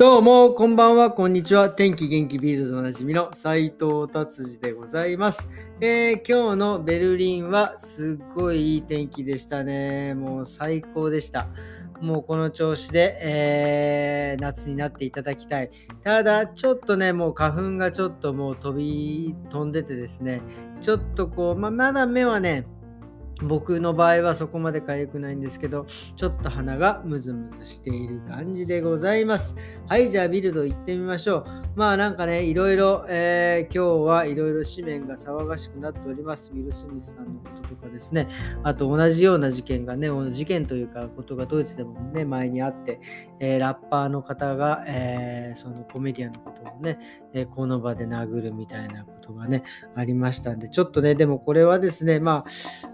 どうも、こんばんは、こんにちは。天気元気ビールドでおなじみの斉藤達治でございます、えー、今日のベルリンはすっごいいい天気でしたね。もう最高でした。もうこの調子で、えー、夏になっていただきたい。ただ、ちょっとね、もう花粉がちょっともう飛び飛んでてですね、ちょっとこう、ま、まだ目はね、僕の場合はそこまで痒くないんですけど、ちょっと鼻がムズムズしている感じでございます。はい、じゃあビルド行ってみましょう。まあなんかね、いろいろ、えー、今日はいろいろ紙面が騒がしくなっております。ウィル・スミスさんのこととかですね。あと同じような事件がね、事件というかことがドイツでもね、前にあって、えー、ラッパーの方が、えー、そのコメディアンのことをね、えこの場で殴るみたいなことがね、ありましたんで、ちょっとね、でもこれはですね、まあ、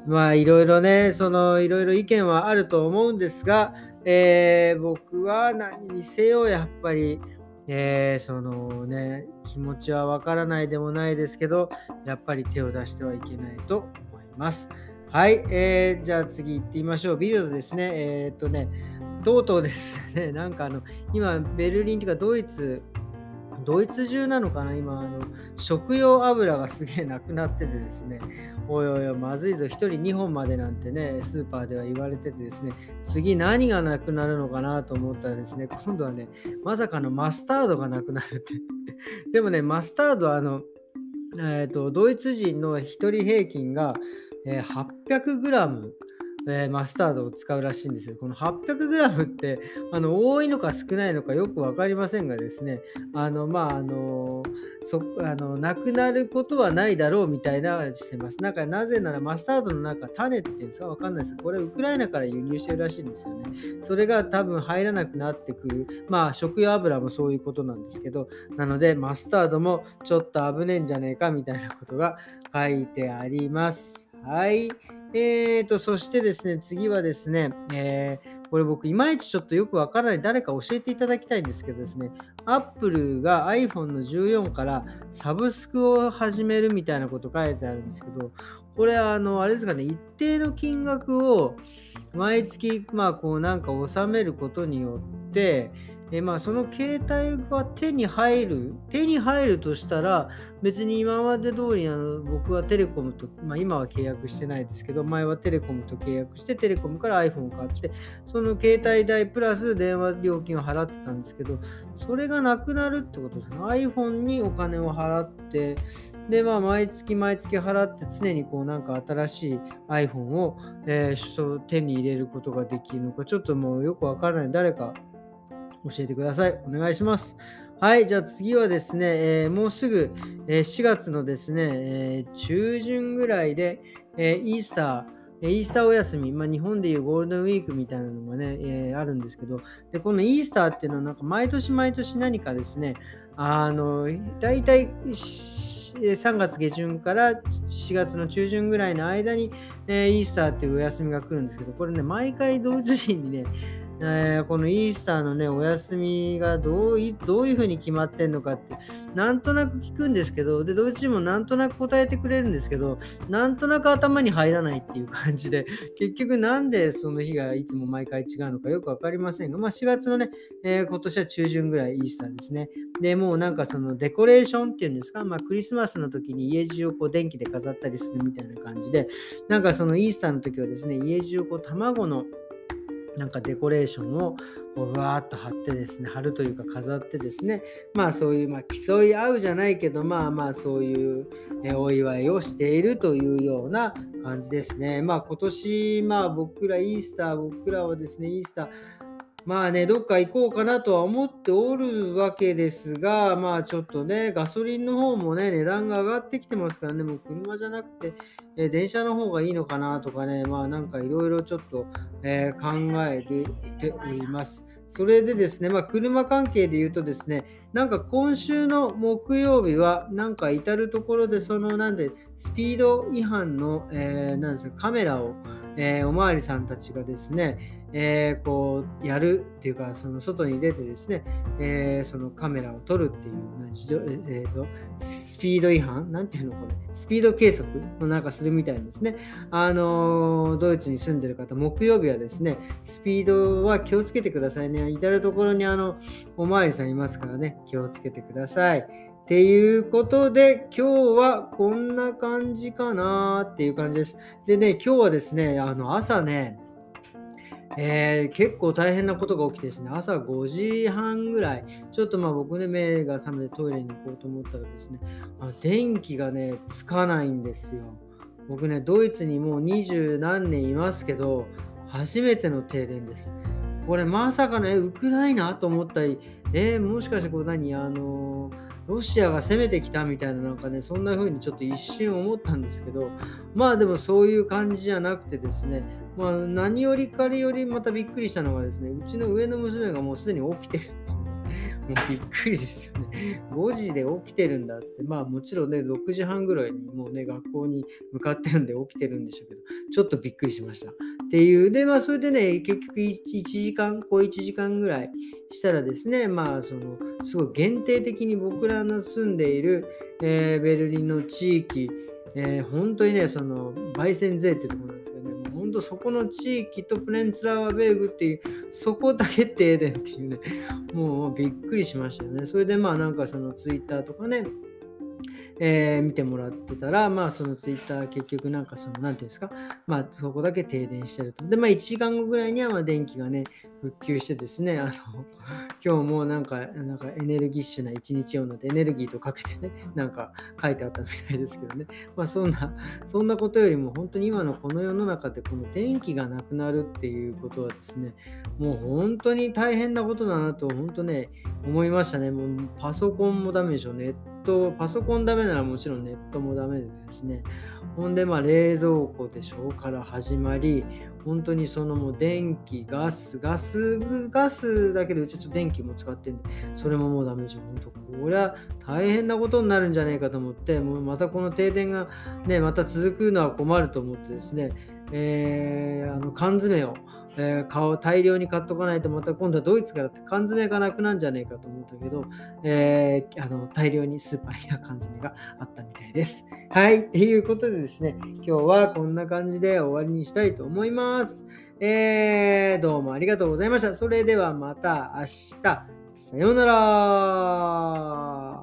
まあいろいろね、そのいろいろ意見はあると思うんですが、えー、僕は何にせよやっぱり、えー、そのね、気持ちはわからないでもないですけど、やっぱり手を出してはいけないと思います。はい、えー、じゃあ次行ってみましょう。ビルドですね。えー、っとね、とうとうですね、なんかあの、今、ベルリンというかドイツ、ドイツ中なのかな？今あの、食用油がすげえなくなっててですね、おいおいお、まずいぞ、1人2本までなんてね、スーパーでは言われててですね、次何がなくなるのかなと思ったらですね、今度はね、まさかのマスタードがなくなるって。でもね、マスタードはあの、えーと、ドイツ人の1人平均が、えー、800g えー、マスタードを使うらしいんですよ。この 800g ってあの多いのか少ないのかよく分かりませんがですね、あのまああのそあのなくなることはないだろうみたいなしてます。なんかなぜならマスタードの中種っていうんですか？分かんないです。これウクライナから輸入してるらしいんですよね。それが多分入らなくなってくる。まあ食用油もそういうことなんですけど、なのでマスタードもちょっと危ねえんじゃねえかみたいなことが書いてあります。はい。えーと、そしてですね、次はですね、えー、これ僕、いまいちちょっとよくわからない、誰か教えていただきたいんですけどですね、Apple が iPhone の14からサブスクを始めるみたいなこと書いてあるんですけど、これ、あの、あれですかね、一定の金額を毎月、まあ、こう、なんか納めることによって、えまあ、その携帯が手に入る、手に入るとしたら、別に今まで通りあの僕はテレコムと、まあ、今は契約してないですけど、前はテレコムと契約して、テレコムから iPhone を買って、その携帯代プラス電話料金を払ってたんですけど、それがなくなるってことですね。iPhone にお金を払って、で、まあ、毎月毎月払って常にこうなんか新しい iPhone を、えー、手に入れることができるのか、ちょっともうよくわからない。誰か教えてください。お願いします。はい、じゃあ次はですね、えー、もうすぐ、えー、4月のですね、えー、中旬ぐらいで、えイースター、イースターお休み、まあ、日本でいうゴールデンウィークみたいなのがね、えあるんですけど、でこのイースターっていうのはなんか毎年毎年何かですね、あの、大体3月下旬から4月の中旬ぐらいの間に、えイースターっていうお休みが来るんですけど、これね、毎回同時にね、えー、このイースターのね、お休みがどういどういうふうに決まってんのかって、なんとなく聞くんですけど、で、どっちもなんとなく答えてくれるんですけど、なんとなく頭に入らないっていう感じで、結局なんでその日がいつも毎回違うのかよくわかりませんが、まあ4月のね、えー、今年は中旬ぐらいイースターですね。で、もうなんかそのデコレーションっていうんですか、まあクリスマスの時に家中をこう電気で飾ったりするみたいな感じで、なんかそのイースターの時はですね、家中をこう卵のなんかデコレーションをこうわーっと貼ってですね貼るというか飾ってですねまあそういうまあ競い合うじゃないけどまあまあそういうお祝いをしているというような感じですね。まあ今年まあ僕らイースター僕らはですねイースターまあね、どっか行こうかなとは思っておるわけですが、まあちょっとね、ガソリンの方もね、値段が上がってきてますからね、もう車じゃなくて、え電車の方がいいのかなとかね、まあなんかいろいろちょっと、え、考えております。それでですね、まあ、車関係で言うとですね、なんか今週の木曜日は、なんか至るところで、そのなんで、スピード違反の、えー、なんですか、カメラを、えー、おまわりさんたちがですね、えー、こうやるっていうかその外に出てですね、えー、そのカメラを撮るっていう自動、えーと、スピード違反？なんていうのこれ？スピード計測をなんかするみたいですね。あのドイツに住んでる方木曜日はですねスピードは気をつけてくださいね。至る所にあのおまわりさんいますからね気をつけてください。っていうことで、今日はこんな感じかなっていう感じです。でね、今日はですね、あの朝ね、えー、結構大変なことが起きてですね、朝5時半ぐらい、ちょっとまあ僕ね、目が覚めてトイレに行こうと思ったらですね、あ電気がね、つかないんですよ。僕ね、ドイツにもう二十何年いますけど、初めての停電です。これまさかね、ウクライナと思ったり、えー、もしかしてこれ何あのーロシアが攻めてきたみたいななんかねそんな風にちょっと一瞬思ったんですけどまあでもそういう感じじゃなくてですねまあ何よりかよりまたびっくりしたのがですねうちの上の娘がもうすでに起きてるもうびっくりですよね。5時で起きてるんだっつって、まあもちろんね、6時半ぐらいにもうね、学校に向かってるんで起きてるんでしょうけど、ちょっとびっくりしました。っていう、で、まあそれでね、結局 1, 1時間、こう1時間ぐらいしたらですね、まあその、すごい限定的に僕らの住んでいる、えー、ベルリンの地域、えー、本当にね、その、バイセン税っていうところなんですと、そこの地域とプレンツラワーベーグっていう、そこだけ停電っていうね、もうびっくりしましたよね。それでまあなんかそのツイッターとかね、えー、見てもらってたら、まあ、そのツイッター結局なんかその、なんていうんですか、まあ、そこだけ停電してると。で、まあ、1時間後ぐらいには、まあ、電気がね、復旧してですね、あの、今日もなんか、なんかエネルギッシュな一日をなってエネルギーとかけてね、なんか書いてあったみたいですけどね。まあ、そんな、そんなことよりも、本当に今のこの世の中で、この電気がなくなるっていうことはですね、もう本当に大変なことだなと、本当ね、思いましたね。もうパソコンもダメでしょ、ネット、パソコンダメならもちろんネットもダメでですね、ほんで、まあ、冷蔵庫でしょから始まり、本当にそのもう電気、ガス、ガス、ガスだけでうちちょっと電気も使ってんで、それももうダメでしょ。本当、これは大変なことになるんじゃないかと思って、もうまたこの停電がね、また続くのは困ると思ってですね、えー、あの缶詰を、えー、買大量に買っとかないとまた今度はドイツからって缶詰がなくなんじゃねえかと思ったけど、えー、あの大量にスーパーには缶詰があったみたいです。はい。っていうことでですね、今日はこんな感じで終わりにしたいと思います。えー、どうもありがとうございました。それではまた明日。さようなら。